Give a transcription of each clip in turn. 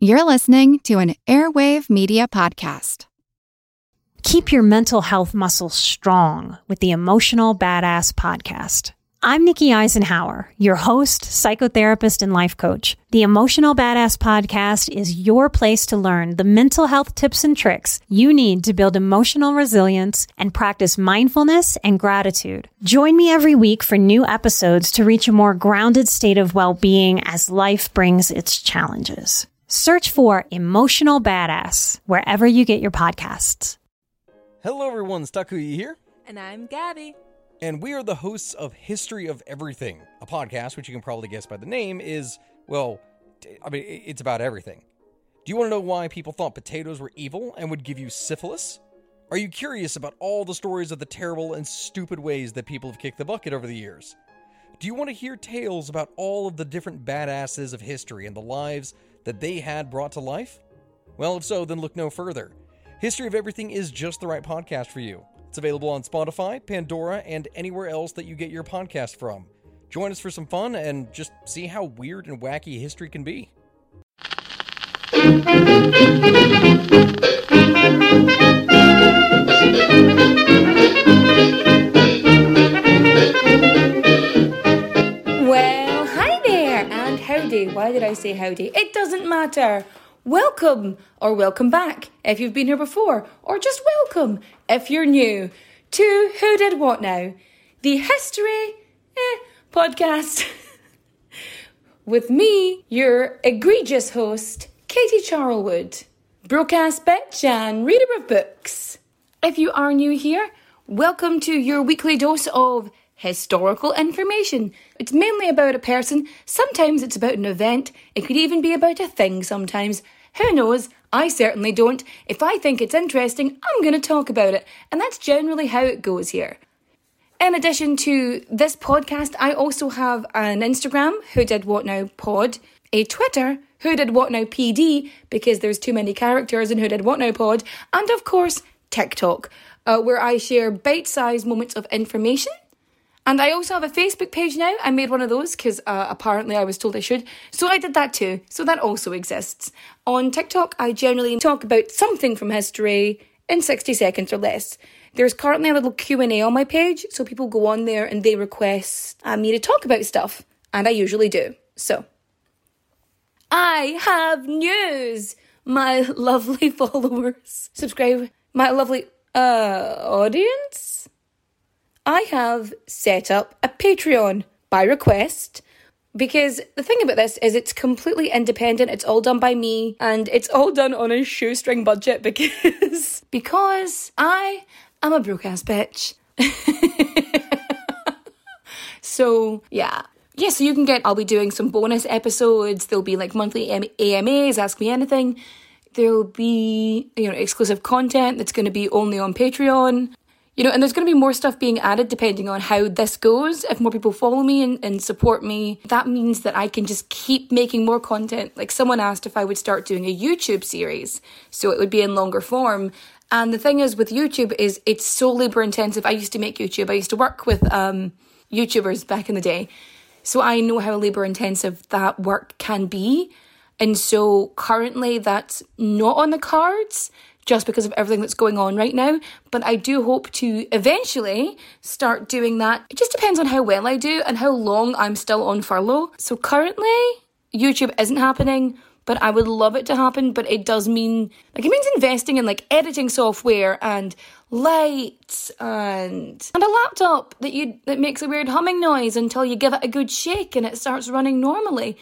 You're listening to an Airwave Media Podcast. Keep your mental health muscles strong with the Emotional Badass Podcast. I'm Nikki Eisenhower, your host, psychotherapist, and life coach. The Emotional Badass Podcast is your place to learn the mental health tips and tricks you need to build emotional resilience and practice mindfulness and gratitude. Join me every week for new episodes to reach a more grounded state of well-being as life brings its challenges. Search for Emotional Badass wherever you get your podcasts. Hello, everyone. It's Stakuyi here, And I'm Gabby. and we are the hosts of History of Everything, a podcast which you can probably guess by the name is, well, I mean, it's about everything. Do you want to know why people thought potatoes were evil and would give you syphilis? Are you curious about all the stories of the terrible and stupid ways that people have kicked the bucket over the years? Do you want to hear tales about all of the different badasses of history and the lives that they had brought to life? Well, if so, then look no further. History of Everything is just the right podcast for you. It's available on Spotify, Pandora, and anywhere else that you get your podcast from. Join us for some fun and just see how weird and wacky history can be. I say howdy? It doesn't matter. Welcome or welcome back if you've been here before, or just welcome if you're new to Who Did What Now, the history eh, podcast with me, your egregious host, Katie Charlwood, broadcast bitch and reader of books. If you are new here, welcome to your weekly dose of historical information. It's mainly about a person, sometimes it's about an event, it could even be about a thing sometimes. Who knows? I certainly don't. If I think it's interesting, I'm going to talk about it, and that's generally how it goes here. In addition to this podcast, I also have an Instagram, Who Did What Now Pod, a Twitter, Who Did What Now PD, because there's too many characters in Who Did What Now Pod, and of course, TikTok, uh, where I share bite sized moments of information. And I also have a Facebook page now. I made one of those because uh, apparently I was told I should. So I did that too. So that also exists. On TikTok, I generally talk about something from history in 60 seconds or less. There's currently a little Q&A on my page, so people go on there and they request uh, me to talk about stuff, and I usually do. So, I have news, my lovely followers. Subscribe, my lovely uh audience. I have set up a Patreon by request because the thing about this is it's completely independent. It's all done by me and it's all done on a shoestring budget because because I am a broke ass bitch. so yeah. Yeah, so you can get, I'll be doing some bonus episodes. There'll be like monthly AMAs, Ask Me Anything. There'll be, you know, exclusive content that's going to be only on Patreon. You know, and there's going to be more stuff being added depending on how this goes. If more people follow me and, and support me, that means that I can just keep making more content. Like someone asked if I would start doing a YouTube series, so it would be in longer form. And the thing is with YouTube is it's so labor intensive. I used to make YouTube. I used to work with um, YouTubers back in the day. So I know how labor intensive that work can be. And so currently that's not on the cards just because of everything that's going on right now. But I do hope to eventually start doing that. It just depends on how well I do and how long I'm still on furlough. So currently, YouTube isn't happening, but I would love it to happen. But it does mean, like, it means investing in like editing software and lights and and a laptop that you that makes a weird humming noise until you give it a good shake and it starts running normally.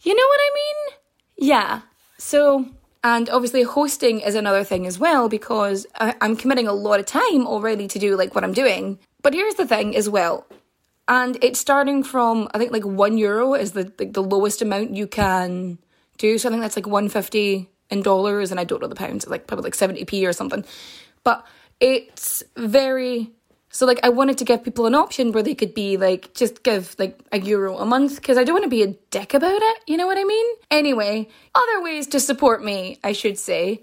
You know what I mean? Yeah. So and obviously, hosting is another thing as well because I, I'm committing a lot of time already to do like what I'm doing. But here's the thing as well, and it's starting from I think like one euro is the like the lowest amount you can do. So I think that's like one fifty in dollars, and I don't know the pounds. It's like probably like seventy p or something. But it's very so like I wanted to give people an option where they could be like just give like a euro a month because I don't want to be a dick about it. You know what I mean? Anyway, other ways to support me, I should say.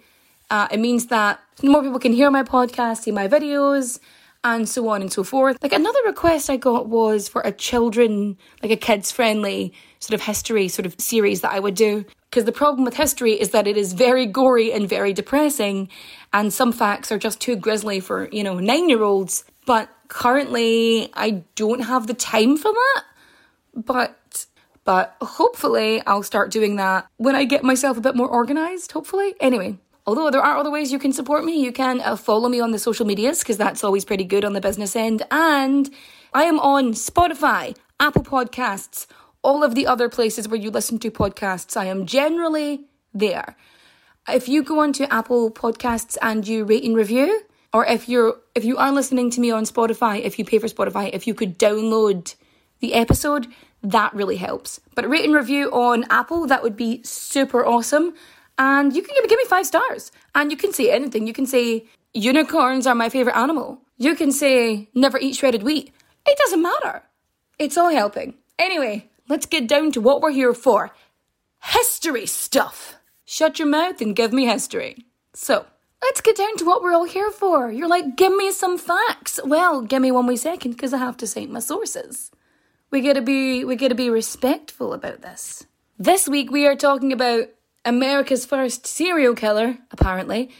Uh, it means that more people can hear my podcast, see my videos, and so on and so forth. Like another request I got was for a children, like a kids friendly sort of history sort of series that I would do. Because the problem with history is that it is very gory and very depressing, and some facts are just too grisly for, you know, nine year olds. But currently, I don't have the time for that. But but hopefully I'll start doing that when I get myself a bit more organized, hopefully. Anyway, although there are other ways you can support me, you can uh, follow me on the social medias because that's always pretty good on the business end. And I am on Spotify, Apple Podcasts, all of the other places where you listen to podcasts. I am generally there. If you go onto Apple Podcasts and you rate and review, or if you're if you are listening to me on Spotify, if you pay for Spotify, if you could download the episode, that really helps. But rate and review on Apple, that would be super awesome. And you can give me, give me five stars. And you can say anything. You can say, unicorns are my favourite animal. You can say, never eat shredded wheat. It doesn't matter. It's all helping. Anyway, let's get down to what we're here for history stuff. Shut your mouth and give me history. So, let's get down to what we're all here for. You're like, give me some facts. Well, give me one wee second because I have to cite my sources. We gotta be we gotta be respectful about this. This week we are talking about America's first serial killer, apparently.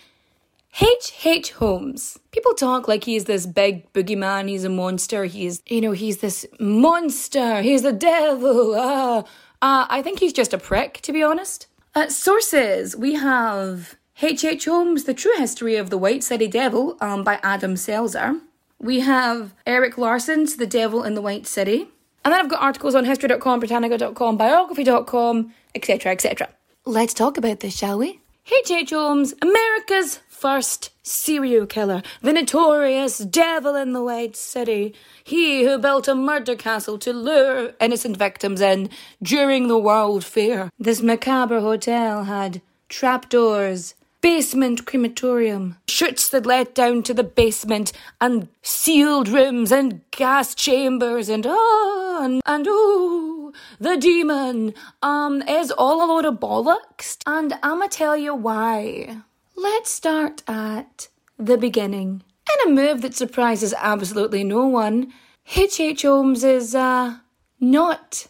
H. H. Holmes. People talk like he's this big boogeyman, he's a monster, he's, you know, he's this monster, he's the devil. Ah. Uh, I think he's just a prick, to be honest. Sources we have H. H. Holmes, The True History of the White City Devil um, by Adam Selzer. We have Erik Larson's The Devil in the White City. And then I've got articles on history.com, Britannica.com, biography.com, etc., etc. Let's talk about this, shall we? H.H. H. Holmes, America's first serial killer, the notorious devil in the White City, he who built a murder castle to lure innocent victims in during the World Fair. This macabre hotel had trapdoors, basement crematorium, chutes that led down to the basement, and sealed rooms and gas chambers, and oh, and, and oh, the demon um is all a load of bollocks, and I'ma tell you why. Let's start at the beginning. In a move that surprises absolutely no one, H.H. H. Holmes is, uh, not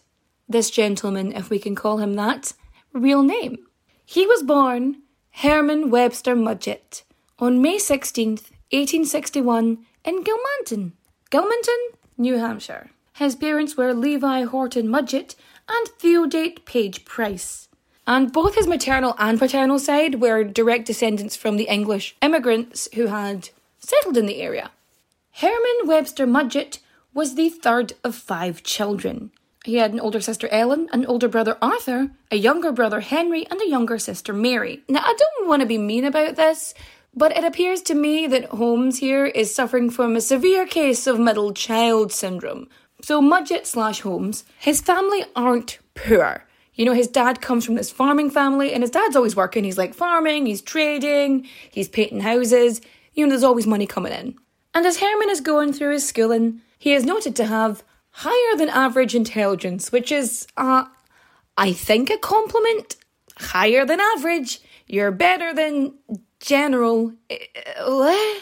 this gentleman, if we can call him that, real name. He was born Herman Webster Mudgett on May 16th, 1861, in Gilmanton, Gilmanton, New Hampshire. His parents were Levi Horton Mudgett and Theodate Page Price. And both his maternal and paternal side were direct descendants from the English immigrants who had settled in the area. Herman Webster Mudgett was the third of five children. He had an older sister Ellen, an older brother Arthur, a younger brother Henry, and a younger sister Mary. Now, I don't want to be mean about this, but it appears to me that Holmes here is suffering from a severe case of middle child syndrome. So, Mudgett slash Holmes, his family aren't poor. You know, his dad comes from this farming family, and his dad's always working. He's like farming, he's trading, he's painting houses. You know, there's always money coming in. And as Herman is going through his schooling, he is noted to have higher than average intelligence, which is, uh, I think, a compliment. Higher than average. You're better than general. Uh,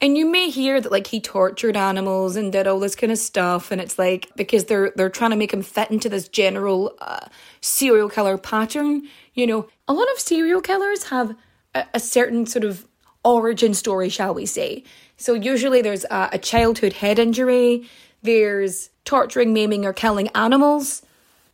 and you may hear that like he tortured animals and did all this kind of stuff, and it's like because they're they're trying to make him fit into this general uh, serial killer pattern. You know, a lot of serial killers have a, a certain sort of origin story, shall we say? So usually there's a, a childhood head injury. There's torturing, maiming, or killing animals.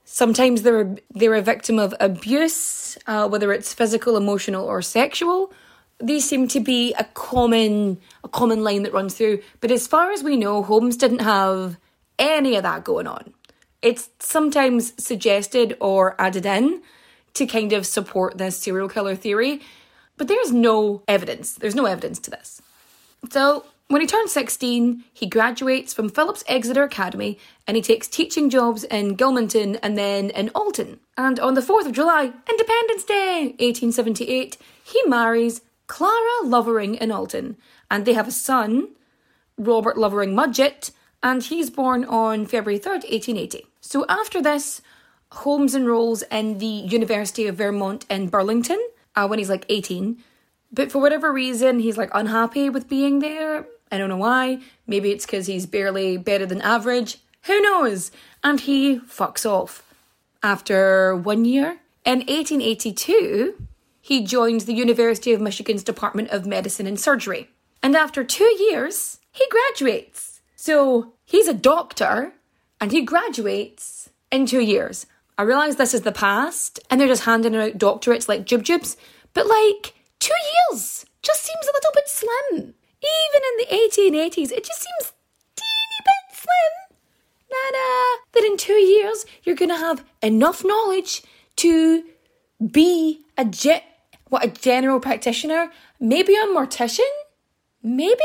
Sometimes they're they're a victim of abuse, uh, whether it's physical, emotional, or sexual. These seem to be a common a common line that runs through. But as far as we know, Holmes didn't have any of that going on. It's sometimes suggested or added in to kind of support this serial killer theory, but there's no evidence. There's no evidence to this. So when he turns 16, he graduates from Phillips Exeter Academy and he takes teaching jobs in Gilmanton and then in Alton. And on the 4th of July, Independence Day, 1878, he marries Clara Lovering in Alton and they have a son, Robert Lovering Mudgett, and he's born on February 3rd, 1880. So after this, Holmes enrolls in the University of Vermont in Burlington uh, when he's like 18. But for whatever reason, he's like unhappy with being there I don't know why. Maybe it's because he's barely better than average. Who knows? And he fucks off. After one year, in 1882, he joins the University of Michigan's Department of Medicine and Surgery. And after two years, he graduates. So he's a doctor and he graduates in two years. I realise this is the past and they're just handing out doctorates like jib jibs, but like two years just seems a little bit slim. Even in the 1880s, it just seems teeny bit slim. Nah, that in two years you're gonna have enough knowledge to be a ge- what a general practitioner, maybe a mortician, maybe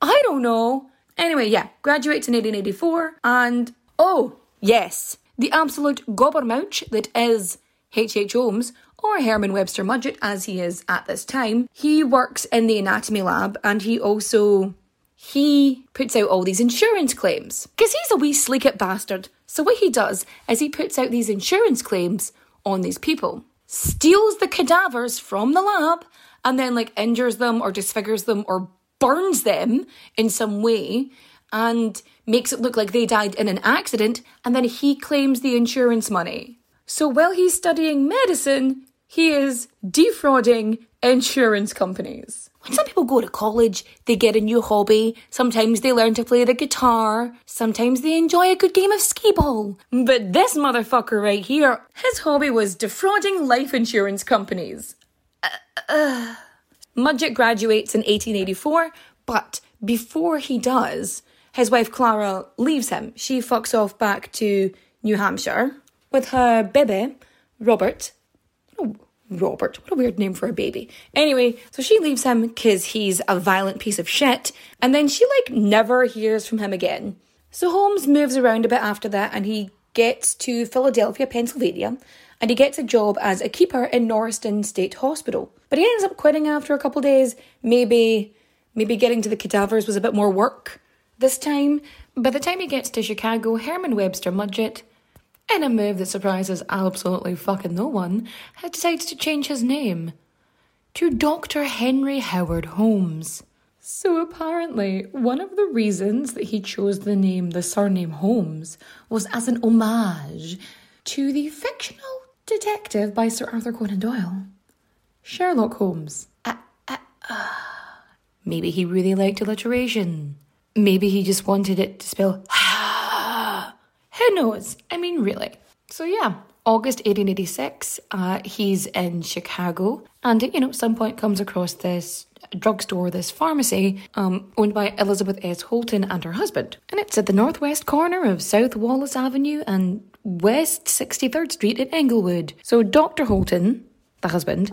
I don't know. Anyway, yeah, graduates in 1884, and oh yes, the absolute gobbermouch that is H. H. Holmes or Herman Webster Mudgett, as he is at this time. He works in the anatomy lab, and he also he puts out all these insurance claims because he's a wee sleekit bastard. So what he does is he puts out these insurance claims on these people, steals the cadavers from the lab, and then like injures them or disfigures them or burns them in some way and makes it look like they died in an accident, and then he claims the insurance money. So while he's studying medicine, he is defrauding insurance companies. When some people go to college, they get a new hobby. Sometimes they learn to play the guitar. Sometimes they enjoy a good game of skee ball. But this motherfucker right here, his hobby was defrauding life insurance companies. Uh, uh. Mudgett graduates in 1884, but before he does, his wife Clara leaves him. She fucks off back to New Hampshire with her baby, Robert. Robert, what a weird name for a baby. Anyway, so she leaves him because he's a violent piece of shit, and then she like never hears from him again. So Holmes moves around a bit after that and he gets to Philadelphia, Pennsylvania, and he gets a job as a keeper in Norristown State Hospital. But he ends up quitting after a couple days. Maybe maybe getting to the cadavers was a bit more work this time. By the time he gets to Chicago, Herman Webster Mudgett, in a move that surprises absolutely fucking no one, has decided to change his name to Dr. Henry Howard Holmes. So apparently, one of the reasons that he chose the name, the surname Holmes, was as an homage to the fictional detective by Sir Arthur Conan Doyle, Sherlock Holmes. Uh, uh, uh. Maybe he really liked alliteration. Maybe he just wanted it to spell Who knows? I mean, really. So, yeah, August 1886, uh, he's in Chicago and, you know, at some point comes across this drugstore, this pharmacy, um, owned by Elizabeth S. Holton and her husband. And it's at the northwest corner of South Wallace Avenue and West 63rd Street in Englewood. So Dr. Holton, the husband,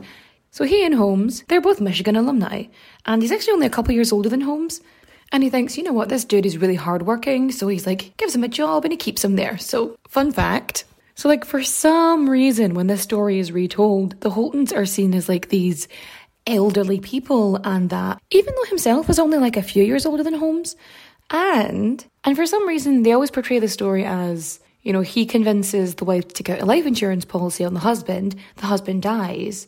so he and Holmes, they're both Michigan alumni, and he's actually only a couple years older than Holmes. And he thinks, you know what, this dude is really hardworking, so he's like, gives him a job and he keeps him there. So, fun fact. So, like, for some reason, when this story is retold, the Holtons are seen as like these elderly people, and that even though himself was only like a few years older than Holmes, and and for some reason they always portray the story as you know he convinces the wife to out a life insurance policy on the husband, the husband dies,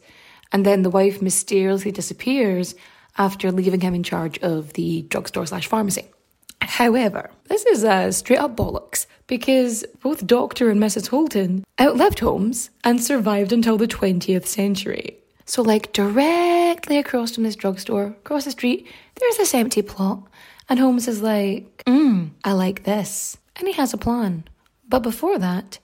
and then the wife mysteriously disappears after leaving him in charge of the drugstore slash pharmacy. However, this is a straight up bollocks because both Dr. and Mrs. Holton outlived Holmes and survived until the 20th century. So, like, directly across from this drugstore, across the street, there's this empty plot. And Holmes is like, hmm, I like this. And he has a plan. But before that,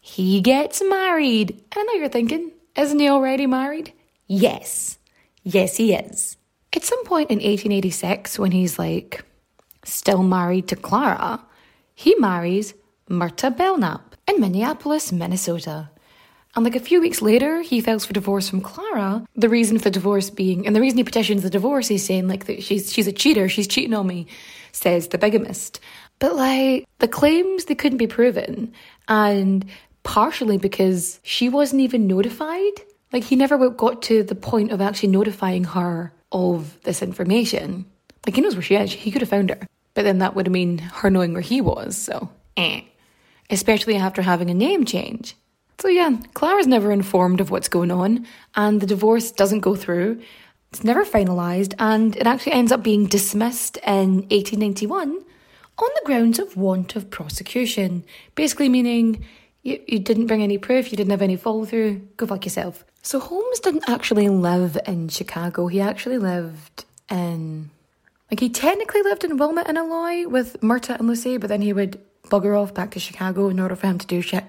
he gets married. And I know you're thinking, isn't he already married? Yes. Yes, he is. At some point in 1886, when he's like still married to Clara, he marries Myrta Belknap in Minneapolis, Minnesota. And like a few weeks later, he files for divorce from Clara. The reason for divorce being, and the reason he petitions the divorce, he's saying like that she's she's a cheater, she's cheating on me, says the bigamist. But like the claims they couldn't be proven, and partially because she wasn't even notified. Like he never got to the point of actually notifying her of this information. Like he knows where she is, he could have found her. But then that would mean her knowing where he was, so eh. Especially after having a name change. So yeah, Clara's never informed of what's going on, and the divorce doesn't go through. It's never finalised, and it actually ends up being dismissed in 1891 on the grounds of want of prosecution. Basically, meaning you, you didn't bring any proof, you didn't have any follow through, go fuck yourself. So Holmes didn't actually live in Chicago, he actually lived in. Like, he technically lived in Wilmette and Illinois with Myrta and Lucy, but then he would bugger off back to Chicago in order for him to do shit.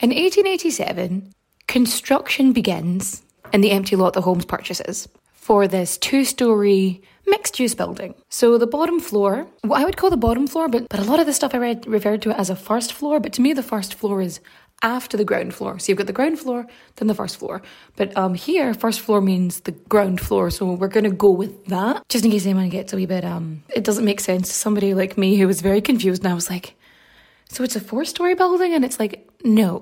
In 1887, construction begins in the empty lot that Holmes purchases for this two story mixed use building. So the bottom floor, what I would call the bottom floor, but, but a lot of the stuff I read referred to it as a first floor, but to me the first floor is after the ground floor. So you've got the ground floor, then the first floor. But um, here, first floor means the ground floor, so we're going to go with that. Just in case anyone gets a wee bit, um, it doesn't make sense to somebody like me who was very confused, and I was like, so it's a four story building? And it's like, no.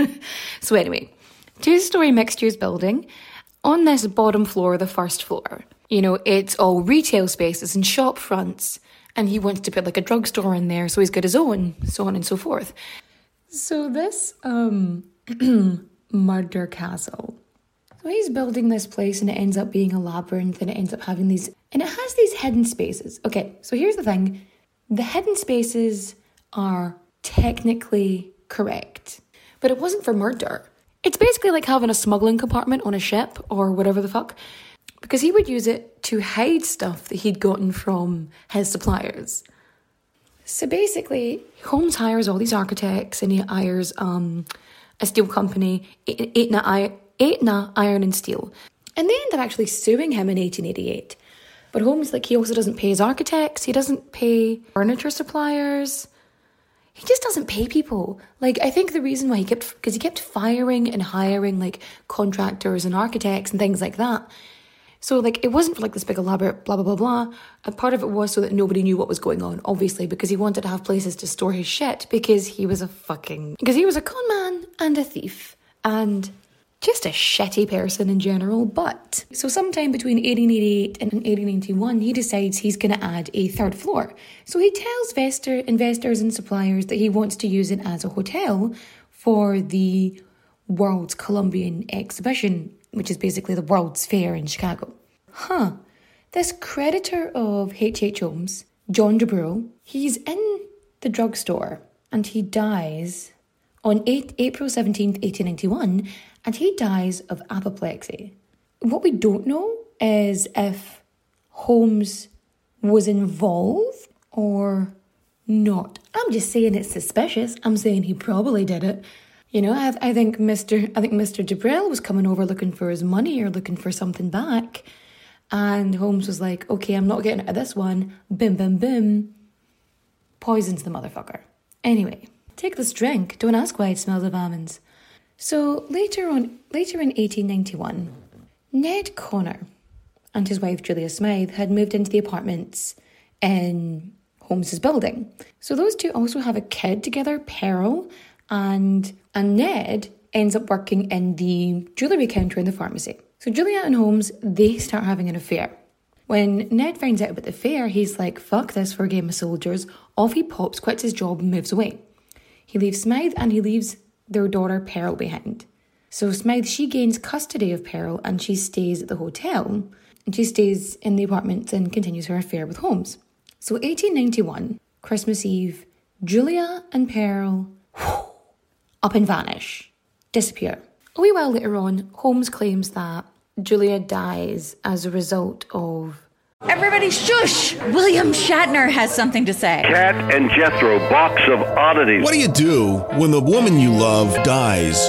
so anyway, two story mixed use building. On this bottom floor, the first floor, you know, it's all retail spaces and shop fronts. And he wants to put like a drugstore in there, so he's got his own, so on and so forth. So this um murder castle. So he's building this place and it ends up being a labyrinth and it ends up having these and it has these hidden spaces. Okay, so here's the thing. The hidden spaces are technically correct. But it wasn't for murder. It's basically like having a smuggling compartment on a ship or whatever the fuck. Because he would use it to hide stuff that he'd gotten from his suppliers. So basically, Holmes hires all these architects and he hires um, a steel company, Aetna, Aetna Iron and Steel. And they end up actually suing him in 1888. But Holmes, like, he also doesn't pay his architects, he doesn't pay furniture suppliers he just doesn't pay people. Like, I think the reason why he kept, because he kept firing and hiring like contractors and architects and things like that. So, like, it wasn't for like this big elaborate blah, blah, blah, blah. A part of it was so that nobody knew what was going on, obviously, because he wanted to have places to store his shit because he was a fucking, because he was a con man and a thief. And just a shitty person in general. But so, sometime between 1888 and 1891, he decides he's going to add a third floor. So, he tells investor, investors and suppliers that he wants to use it as a hotel for the World's Columbian Exhibition, which is basically the World's Fair in Chicago. Huh. This creditor of H.H. Holmes, John DeBrule, he's in the drugstore and he dies on 8, April 17th, 1891, and he dies of apoplexy. What we don't know is if Holmes was involved or not. I'm just saying it's suspicious. I'm saying he probably did it. You know, I, I think Mr. I think Mr. Debrell was coming over looking for his money or looking for something back, and Holmes was like, "Okay, I'm not getting out of this one." Bim, bim, bim. Poisons the motherfucker. Anyway, take this drink. Don't ask why it smells of almonds. So later on, later in 1891, Ned Connor and his wife Julia Smythe had moved into the apartments in Holmes's building. So those two also have a kid together, Pearl, and and Ned ends up working in the jewellery counter in the pharmacy. So Juliet and Holmes, they start having an affair. When Ned finds out about the affair, he's like, fuck this for a game of soldiers. Off he pops, quits his job, and moves away. He leaves Smythe and he leaves their daughter Pearl behind. So Smythe, she gains custody of Pearl and she stays at the hotel and she stays in the apartment and continues her affair with Holmes. So 1891, Christmas Eve, Julia and Pearl whew, up and vanish, disappear. A wee while later on, Holmes claims that Julia dies as a result of Everybody shush! William Shatner has something to say. Kat and Jethro, box of oddities. What do you do when the woman you love dies?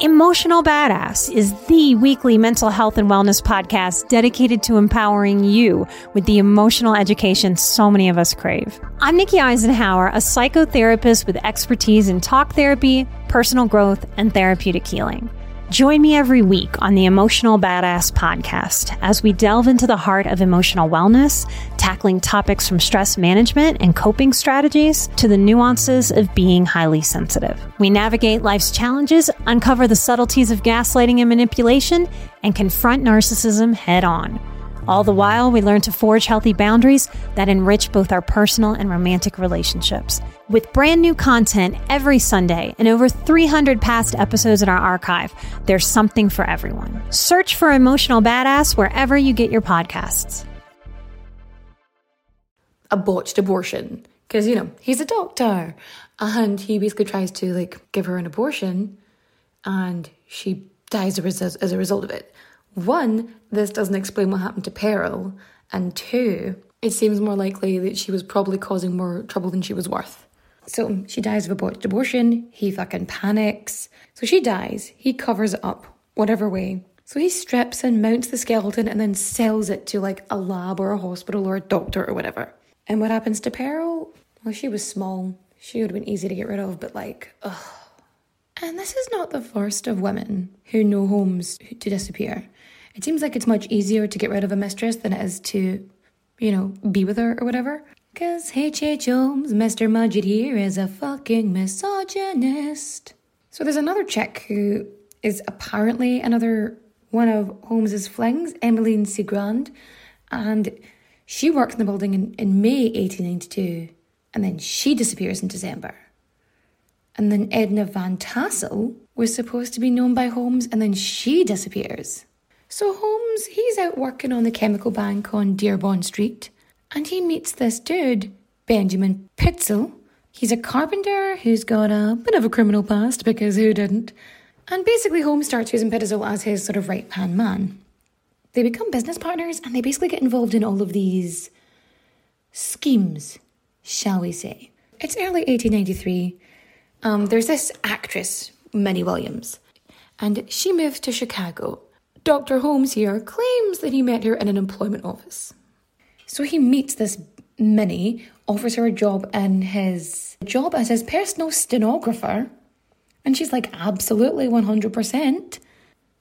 Emotional Badass is the weekly mental health and wellness podcast dedicated to empowering you with the emotional education so many of us crave. I'm Nikki Eisenhower, a psychotherapist with expertise in talk therapy, personal growth, and therapeutic healing. Join me every week on the Emotional Badass podcast as we delve into the heart of emotional wellness, tackling topics from stress management and coping strategies to the nuances of being highly sensitive. We navigate life's challenges, uncover the subtleties of gaslighting and manipulation, and confront narcissism head on. All the while, we learn to forge healthy boundaries that enrich both our personal and romantic relationships. With brand new content every Sunday and over 300 past episodes in our archive, there's something for everyone. Search for Emotional Badass wherever you get your podcasts. A botched abortion. Because, you know, he's a doctor. And he basically tries to, like, give her an abortion. And she dies as a result of it. One, this doesn't explain what happened to Pearl, and two, it seems more likely that she was probably causing more trouble than she was worth. So she dies of abortion, he fucking panics. So she dies, he covers it up, whatever way. So he strips and mounts the skeleton and then sells it to like a lab or a hospital or a doctor or whatever. And what happens to Pearl? Well, she was small. She would have been easy to get rid of, but like, ugh. And this is not the first of women who know homes to disappear. It seems like it's much easier to get rid of a mistress than it is to, you know, be with her or whatever. Cause H.H. Holmes, Mr. Mudgett here, is a fucking misogynist. So there's another chick who is apparently another one of Holmes's flings, Emmeline Cigrand, and she works in the building in, in May 1892, and then she disappears in December. And then Edna Van Tassel was supposed to be known by Holmes, and then she disappears. So Holmes, he's out working on the chemical bank on Dearborn Street, and he meets this dude, Benjamin Pitzel. He's a carpenter who's got a bit of a criminal past, because who didn't? And basically, Holmes starts using Pitzel as his sort of right hand man. They become business partners and they basically get involved in all of these schemes, shall we say. It's early 1893. Um, there's this actress, Minnie Williams, and she moved to Chicago Dr. Holmes here claims that he met her in an employment office. So he meets this Minnie, offers her a job in his job as his personal stenographer, and she's like, absolutely 100%.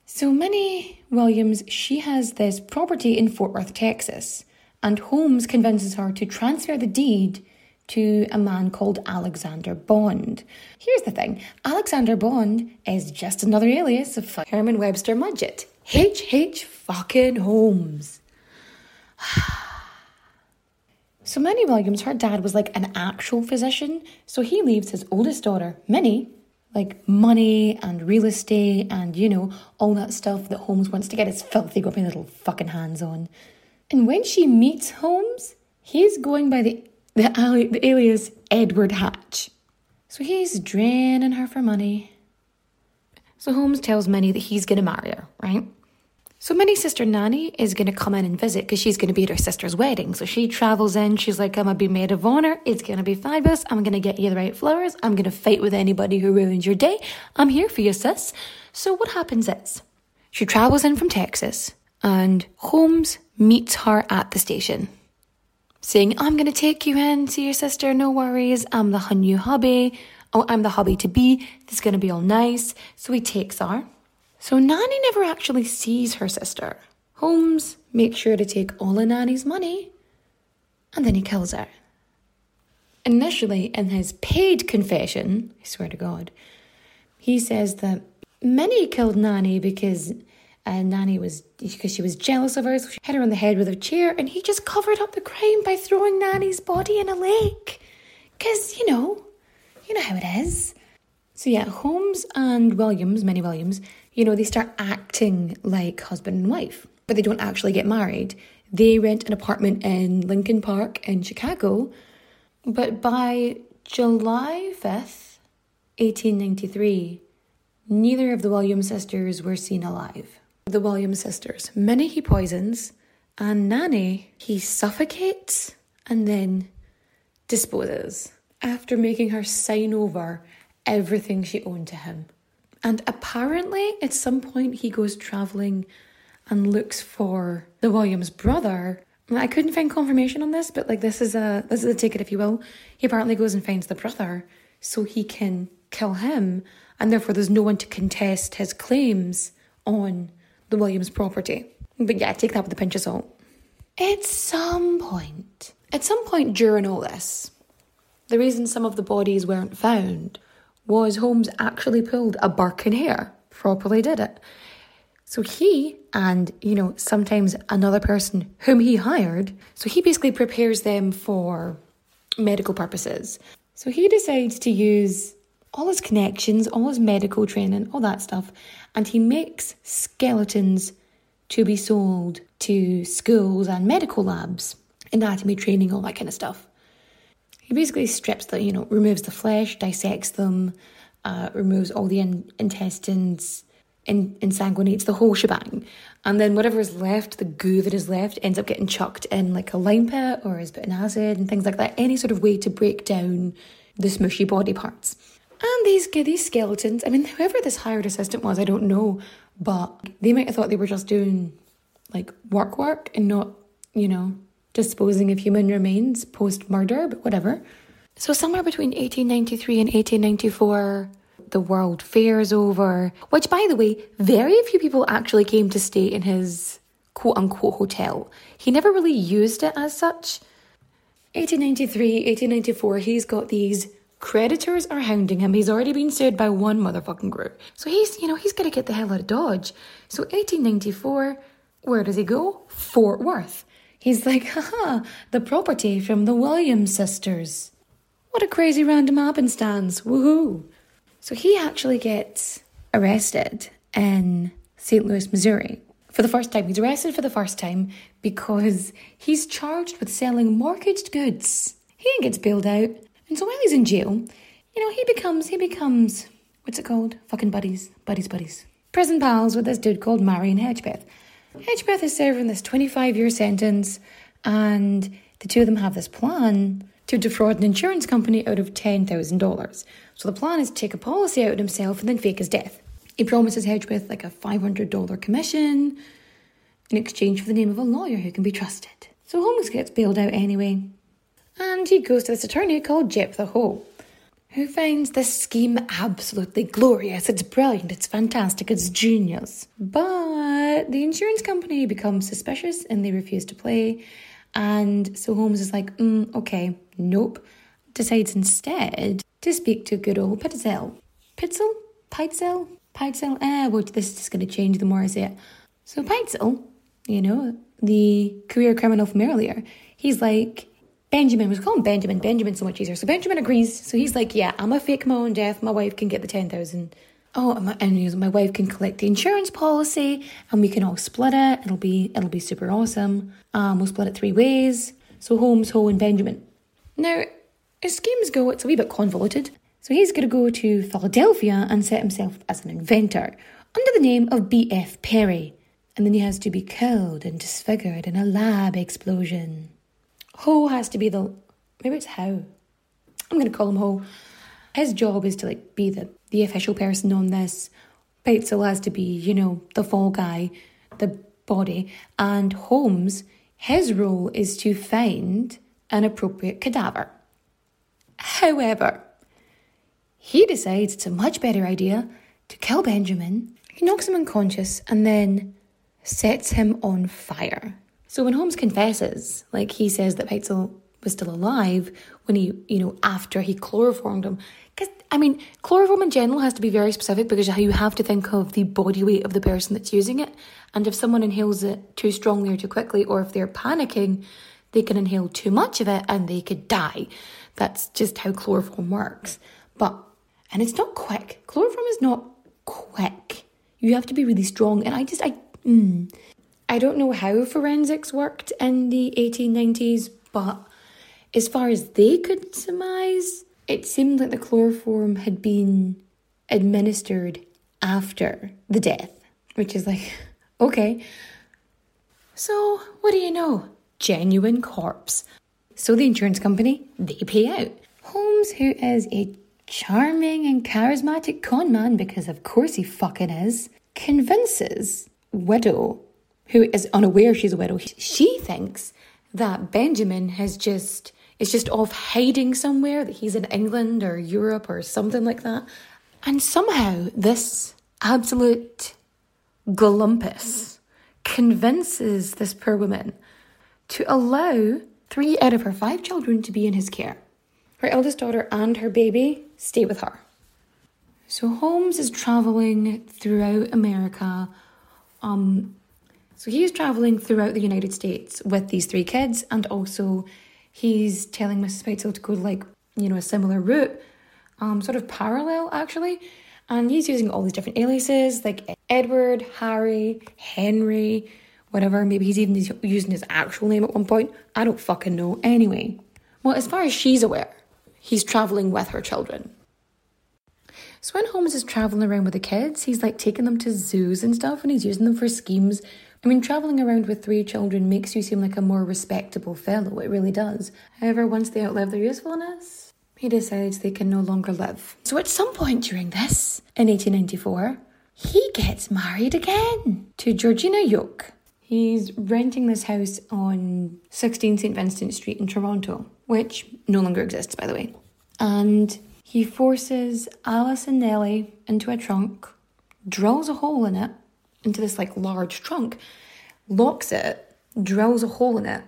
So Minnie Williams, she has this property in Fort Worth, Texas, and Holmes convinces her to transfer the deed to a man called Alexander Bond. Here's the thing Alexander Bond is just another alias of Herman Webster Mudgett. H. H. fucking Holmes. so Minnie Williams, her dad was like an actual physician, so he leaves his oldest daughter, Minnie, like money and real estate and you know all that stuff that Holmes wants to get his filthy grubby little fucking hands on. And when she meets Holmes, he's going by the the, ali- the alias Edward Hatch. So he's draining her for money. So Holmes tells Minnie that he's going to marry her, right? So Minnie's sister Nanny is going to come in and visit because she's going to be at her sister's wedding. So she travels in. She's like, I'm going to be maid of honor. It's going to be fabulous. I'm going to get you the right flowers. I'm going to fight with anybody who ruins your day. I'm here for you, sis. So what happens is she travels in from Texas and Holmes meets her at the station saying, I'm going to take you in, see your sister, no worries. I'm the new hubby. Oh, I'm the hubby to be. This is going to be all nice. So he takes her. So Nanny never actually sees her sister. Holmes makes sure to take all of Nanny's money and then he kills her. Initially, in his paid confession, I swear to God, he says that Minnie killed Nanny because uh, Nanny was because she was jealous of her, so she hit her on the head with a chair, and he just covered up the crime by throwing Nanny's body in a lake. Cause you know, you know how it is. So yeah, Holmes and Williams, Minnie Williams, you know, they start acting like husband and wife, but they don't actually get married. They rent an apartment in Lincoln Park in Chicago, but by July 5th, 1893, neither of the Williams sisters were seen alive. The Williams sisters, Minnie he poisons, and Nanny he suffocates and then disposes. after making her sign over everything she owned to him. And apparently, at some point, he goes traveling and looks for the Williams brother. I couldn't find confirmation on this, but like this is a this is a ticket, if you will. He apparently goes and finds the brother so he can kill him, and therefore there's no one to contest his claims on the Williams property. But yeah, take that with a pinch of salt. At some point, at some point during all this, the reason some of the bodies weren't found was Holmes actually pulled a Burke Hare, properly did it. So he and, you know, sometimes another person whom he hired, so he basically prepares them for medical purposes. So he decides to use all his connections, all his medical training, all that stuff, and he makes skeletons to be sold to schools and medical labs, anatomy training, all that kind of stuff. He basically strips the, you know, removes the flesh, dissects them, uh, removes all the in- intestines, in- insanguinates the whole shebang. And then whatever is left, the goo that is left, ends up getting chucked in like a lime pit or is put in acid and things like that. Any sort of way to break down the smushy body parts. And these these skeletons, I mean, whoever this hired assistant was, I don't know, but they might have thought they were just doing like work work and not, you know, disposing of human remains post murder, but whatever. So somewhere between 1893 and 1894, the World Fair is over, which by the way, very few people actually came to stay in his quote unquote hotel. He never really used it as such. 1893, 1894, he's got these creditors are hounding him. He's already been sued by one motherfucking group. So he's, you know, he's got to get the hell out of Dodge. So 1894, where does he go? Fort Worth. He's like, haha, the property from the Williams sisters. What a crazy random happenstance. Woohoo. So he actually gets arrested in St. Louis, Missouri. For the first time, he's arrested for the first time because he's charged with selling mortgaged goods. He gets bailed out, and so while he's in jail, you know, he becomes he becomes what's it called? Fucking buddies, buddies, buddies. Prison pals with this dude called Marion Hedgepeth. Hedgepeth is serving this 25 year sentence, and the two of them have this plan to defraud an insurance company out of $10,000. So the plan is to take a policy out himself and then fake his death. He promises Hedgepeth like a $500 commission in exchange for the name of a lawyer who can be trusted. So Holmes gets bailed out anyway, and he goes to this attorney called Jephthah Howe, who finds this scheme absolutely glorious. It's brilliant, it's fantastic, it's genius. But the insurance company becomes suspicious and they refuse to play. And so Holmes is like, mm, okay, nope. Decides instead to speak to good old Pitzel. Pitzel? Peitzel? Peitzel? Eh, well, this is going to change the more I say it. So Peitzel, you know, the career criminal from earlier, he's like, Benjamin was calling Benjamin. Benjamin so much easier. So Benjamin agrees. So he's like, "Yeah, I'm a fake my own death. My wife can get the ten thousand. Oh, and my, and my wife can collect the insurance policy, and we can all split it. It'll be it'll be super awesome. Um, we'll split it three ways. So Holmes, Ho, and Benjamin. Now, as schemes go, it's a wee bit convoluted. So he's going to go to Philadelphia and set himself as an inventor under the name of B.F. Perry, and then he has to be killed and disfigured in a lab explosion. Ho has to be the maybe it's How. I'm gonna call him Ho. His job is to like be the the official person on this. Peitzel has to be, you know, the fall guy, the body, and Holmes, his role is to find an appropriate cadaver. However, he decides it's a much better idea to kill Benjamin. He knocks him unconscious and then sets him on fire. So when Holmes confesses, like he says that Peitzel was still alive when he, you know, after he chloroformed him. Because, I mean, chloroform in general has to be very specific because you have to think of the body weight of the person that's using it. And if someone inhales it too strongly or too quickly, or if they're panicking, they can inhale too much of it and they could die. That's just how chloroform works. But, and it's not quick. Chloroform is not quick. You have to be really strong. And I just, I, mm, I don't know how forensics worked in the 1890s, but as far as they could surmise, it seemed like the chloroform had been administered after the death, which is like, okay. So, what do you know? Genuine corpse. So the insurance company, they pay out. Holmes, who is a charming and charismatic con man, because of course he fucking is, convinces Widow, who is unaware she's a widow, she thinks that Benjamin has just is just off hiding somewhere, that he's in England or Europe or something like that. And somehow this absolute glumpus convinces this poor woman to allow three out of her five children to be in his care. Her eldest daughter and her baby stay with her. So Holmes is traveling throughout America. Um, so he's traveling throughout the United States with these three kids, and also he's telling Mrs. Pitezel to go like you know a similar route, um, sort of parallel actually. And he's using all these different aliases like Edward, Harry, Henry, whatever. Maybe he's even using his actual name at one point. I don't fucking know. Anyway, well, as far as she's aware, he's traveling with her children. So when Holmes is traveling around with the kids, he's like taking them to zoos and stuff and he's using them for schemes. I mean, traveling around with three children makes you seem like a more respectable fellow, it really does. However, once they outlive their usefulness, he decides they can no longer live. So at some point during this, in 1894, he gets married again to Georgina Yoke. He's renting this house on 16 St. Vincent Street in Toronto, which no longer exists, by the way. And he forces Alice and Nellie into a trunk, drills a hole in it, into this like large trunk, locks it, drills a hole in it,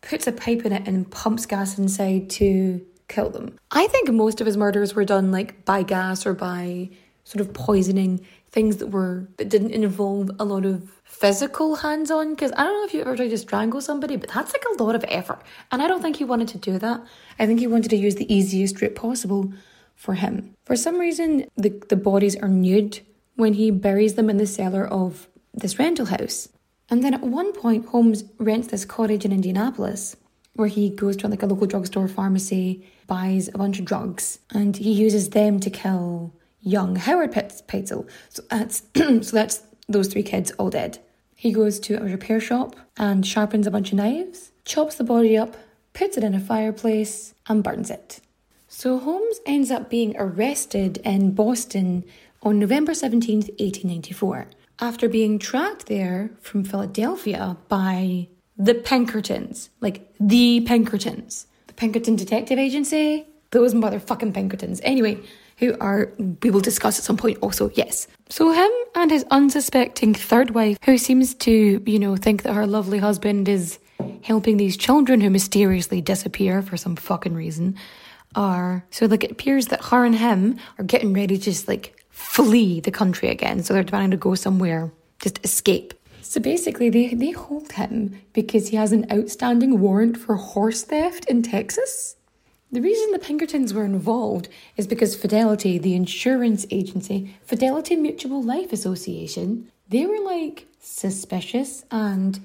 puts a pipe in it, and pumps gas inside to kill them. I think most of his murders were done like by gas or by sort of poisoning things that were that didn't involve a lot of physical hands-on because I don't know if you ever tried to strangle somebody but that's like a lot of effort and I don't think he wanted to do that. I think he wanted to use the easiest route possible for him. For some reason the the bodies are nude when he buries them in the cellar of this rental house. And then at one point Holmes rents this cottage in Indianapolis where he goes to like a local drugstore pharmacy, buys a bunch of drugs, and he uses them to kill young Howard Pitezel. So that's so that's those three kids all dead. He goes to a repair shop and sharpens a bunch of knives, chops the body up, puts it in a fireplace, and burns it. So Holmes ends up being arrested in Boston on November 17th, 1894, after being tracked there from Philadelphia by the Pinkertons, like the Pinkertons, the Pinkerton Detective Agency, those motherfucking Pinkertons. Anyway, who are, we will discuss at some point also, yes. So him and his unsuspecting third wife, who seems to, you know, think that her lovely husband is helping these children who mysteriously disappear for some fucking reason, are, so like it appears that her and him are getting ready to just like flee the country again. So they're planning to go somewhere, just escape. So basically, they, they hold him because he has an outstanding warrant for horse theft in Texas. The reason the Pinkertons were involved is because Fidelity, the insurance agency, Fidelity Mutual Life Association, they were like suspicious, and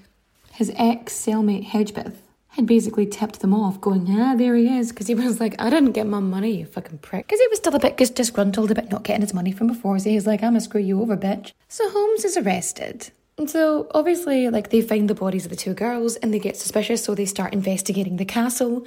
his ex cellmate Hedgepeth had basically tipped them off, going, ah, there he is, because he was like, I didn't get my money, you fucking prick. Because he was still a bit disgruntled about not getting his money from before, so he's like, I'm gonna screw you over, bitch. So Holmes is arrested. And so obviously, like they find the bodies of the two girls and they get suspicious, so they start investigating the castle.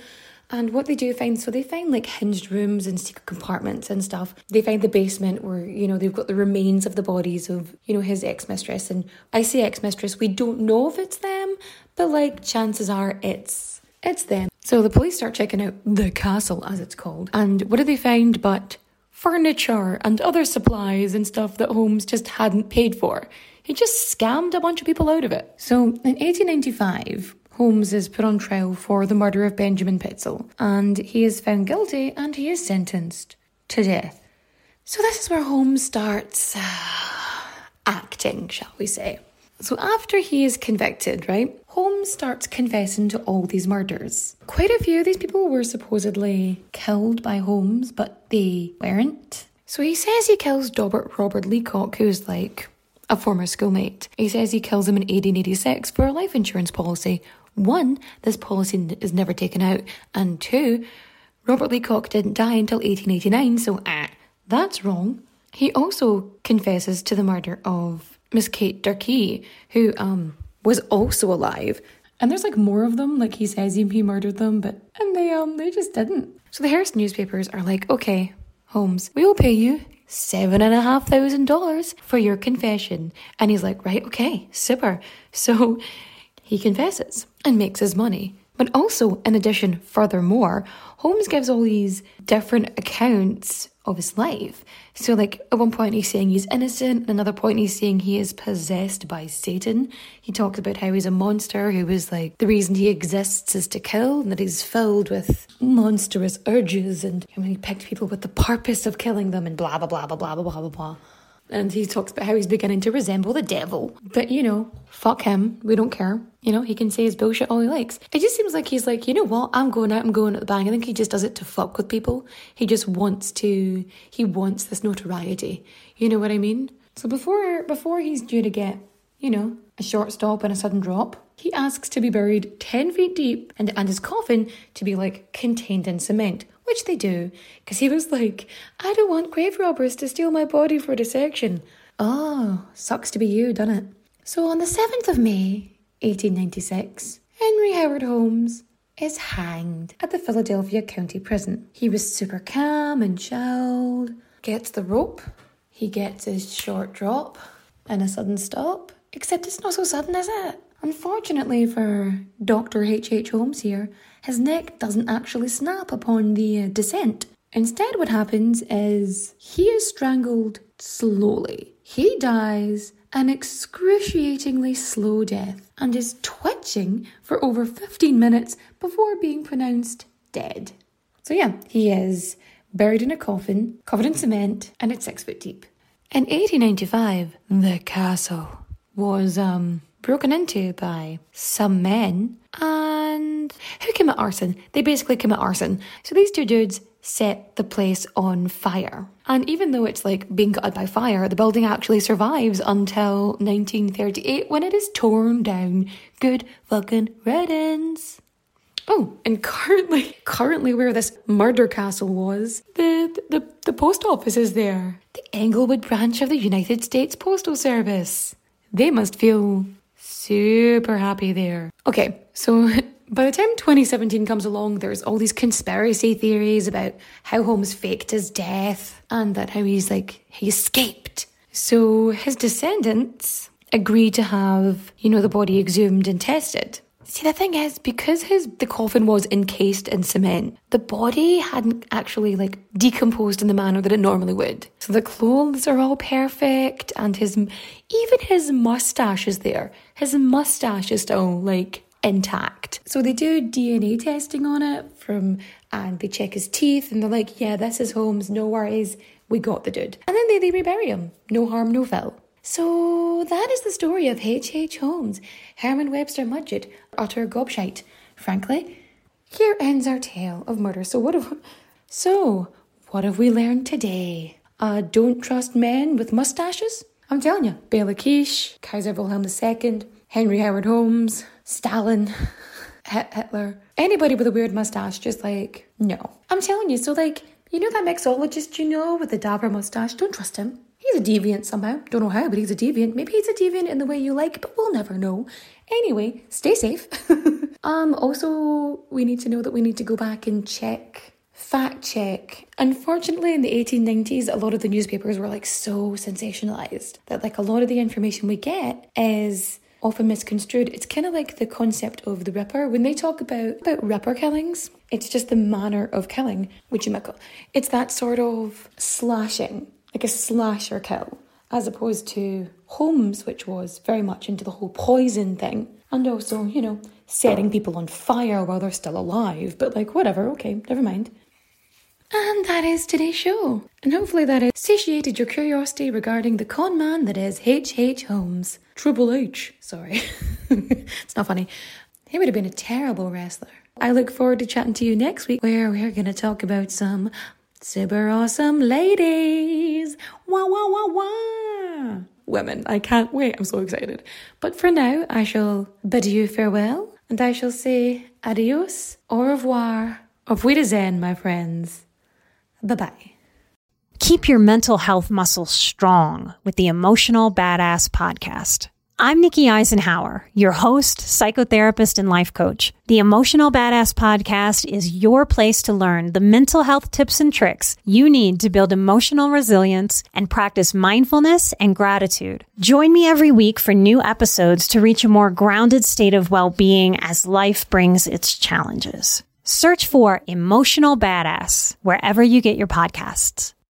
And what they do find, so they find like hinged rooms and secret compartments and stuff. They find the basement where, you know, they've got the remains of the bodies of, you know, his ex mistress. And I say ex mistress, we don't know if it's them, but like chances are it's it's them. So the police start checking out the castle, as it's called. And what do they find but furniture and other supplies and stuff that Holmes just hadn't paid for? He just scammed a bunch of people out of it. So in 1895, Holmes is put on trial for the murder of Benjamin Pitezel, and he is found guilty and he is sentenced to death. So this is where Holmes starts uh, acting, shall we say. So after he is convicted, right, Holmes starts confessing to all these murders. Quite a few of these people were supposedly killed by Holmes, but they weren't. So he says he kills Robert Robert Leacock, who's like a former schoolmate. He says he kills him in 1886 for a life insurance policy. One, this policy is never taken out, and two, Robert Leacock didn't die until 1889, so ah, that's wrong. He also confesses to the murder of Miss Kate Durkee, who um was also alive And there's like more of them, like he says he, he murdered them, but and they um they just didn't. So the Hearst newspapers are like, okay, Holmes, we will pay you seven and a half thousand dollars for your confession. And he's like, right, okay, super. So he confesses and makes his money. But also, in addition, furthermore, Holmes gives all these different accounts of his life. So, like, at one point he's saying he's innocent, and another point he's saying he is possessed by Satan. He talks about how he's a monster who is like the reason he exists is to kill, and that he's filled with monstrous urges, and I mean, he picked people with the purpose of killing them, and blah, blah, blah, blah, blah, blah, blah, blah. And he talks about how he's beginning to resemble the devil. But, you know, fuck him. We don't care. You know, he can say his bullshit all he likes. It just seems like he's like, you know what? I'm going out, I'm going at the bang. I think he just does it to fuck with people. He just wants to, he wants this notoriety. You know what I mean? So before, before he's due to get, you know, a short stop and a sudden drop, he asks to be buried 10 feet deep and, and his coffin to be like contained in cement, which they do, because he was like, I don't want grave robbers to steal my body for dissection. Oh, sucks to be you, doesn't it? So on the 7th of May, 1896, Henry Howard Holmes is hanged at the Philadelphia County Prison. He was super calm and chilled, gets the rope, he gets his short drop and a sudden stop, except it's not so sudden, is it? Unfortunately for Dr. H.H. H. Holmes here, his neck doesn't actually snap upon the uh, descent. Instead, what happens is he is strangled slowly. He dies an excruciatingly slow death and is twitching for over 15 minutes before being pronounced dead. So, yeah, he is buried in a coffin, covered in cement, and it's six foot deep. In 1895, the castle was um, broken into by some men and who commit arson? They basically commit arson. So these two dudes set the place on fire. And even though it's like being gutted by fire, the building actually survives until 1938 when it is torn down. Good fucking riddance. Oh, and currently, currently where this murder castle was, the, the, the post office is there. The Englewood branch of the United States Postal Service. They must feel super happy there. Okay, so by the time 2017 comes along, there's all these conspiracy theories about how Holmes faked his death and that how he's like, he escaped. So his descendants agreed to have, you know, the body exhumed and tested. See, the thing is, because his the coffin was encased in cement, the body hadn't actually like decomposed in the manner that it normally would. So the clothes are all perfect, and his even his mustache is there. His mustache is still like intact. So they do DNA testing on it from, and they check his teeth, and they're like, yeah, this is Holmes. No worries, we got the dude. And then they they rebury him. No harm, no foul. So that is the story of H.H. H. Holmes, Herman Webster Mudgett, utter gobshite. Frankly, here ends our tale of murder. So what have so what have we learned today? Uh, don't trust men with mustaches. I'm telling you, Bela Kiss, Kaiser Wilhelm II, Henry Howard Holmes, Stalin, Hitler, anybody with a weird mustache, just like no. I'm telling you. So like you know that mixologist you know with the dapper mustache? Don't trust him. He's a deviant somehow. Don't know how, but he's a deviant. Maybe he's a deviant in the way you like, but we'll never know. Anyway, stay safe. um, also, we need to know that we need to go back and check, fact check. Unfortunately, in the 1890s, a lot of the newspapers were like so sensationalized that like a lot of the information we get is often misconstrued. It's kind of like the concept of the Ripper. When they talk about, about Ripper killings, it's just the manner of killing, which you might call. It's that sort of slashing like a slasher kill, as opposed to Holmes, which was very much into the whole poison thing. And also, you know, setting people on fire while they're still alive. But like, whatever, okay, never mind. And that is today's show. And hopefully that has satiated your curiosity regarding the con man that is H.H. H. Holmes. Triple H, sorry. it's not funny. He would have been a terrible wrestler. I look forward to chatting to you next week where we're going to talk about some Super awesome ladies! Wah wah wah wah! Women, I can't wait, I'm so excited. But for now, I shall bid you farewell, and I shall say adios, au revoir, auf Wiedersehen, my friends. Bye bye. Keep your mental health muscles strong with the Emotional Badass Podcast. I'm Nikki Eisenhauer, your host, psychotherapist, and life coach. The Emotional Badass Podcast is your place to learn the mental health tips and tricks you need to build emotional resilience and practice mindfulness and gratitude. Join me every week for new episodes to reach a more grounded state of well-being as life brings its challenges. Search for Emotional Badass wherever you get your podcasts.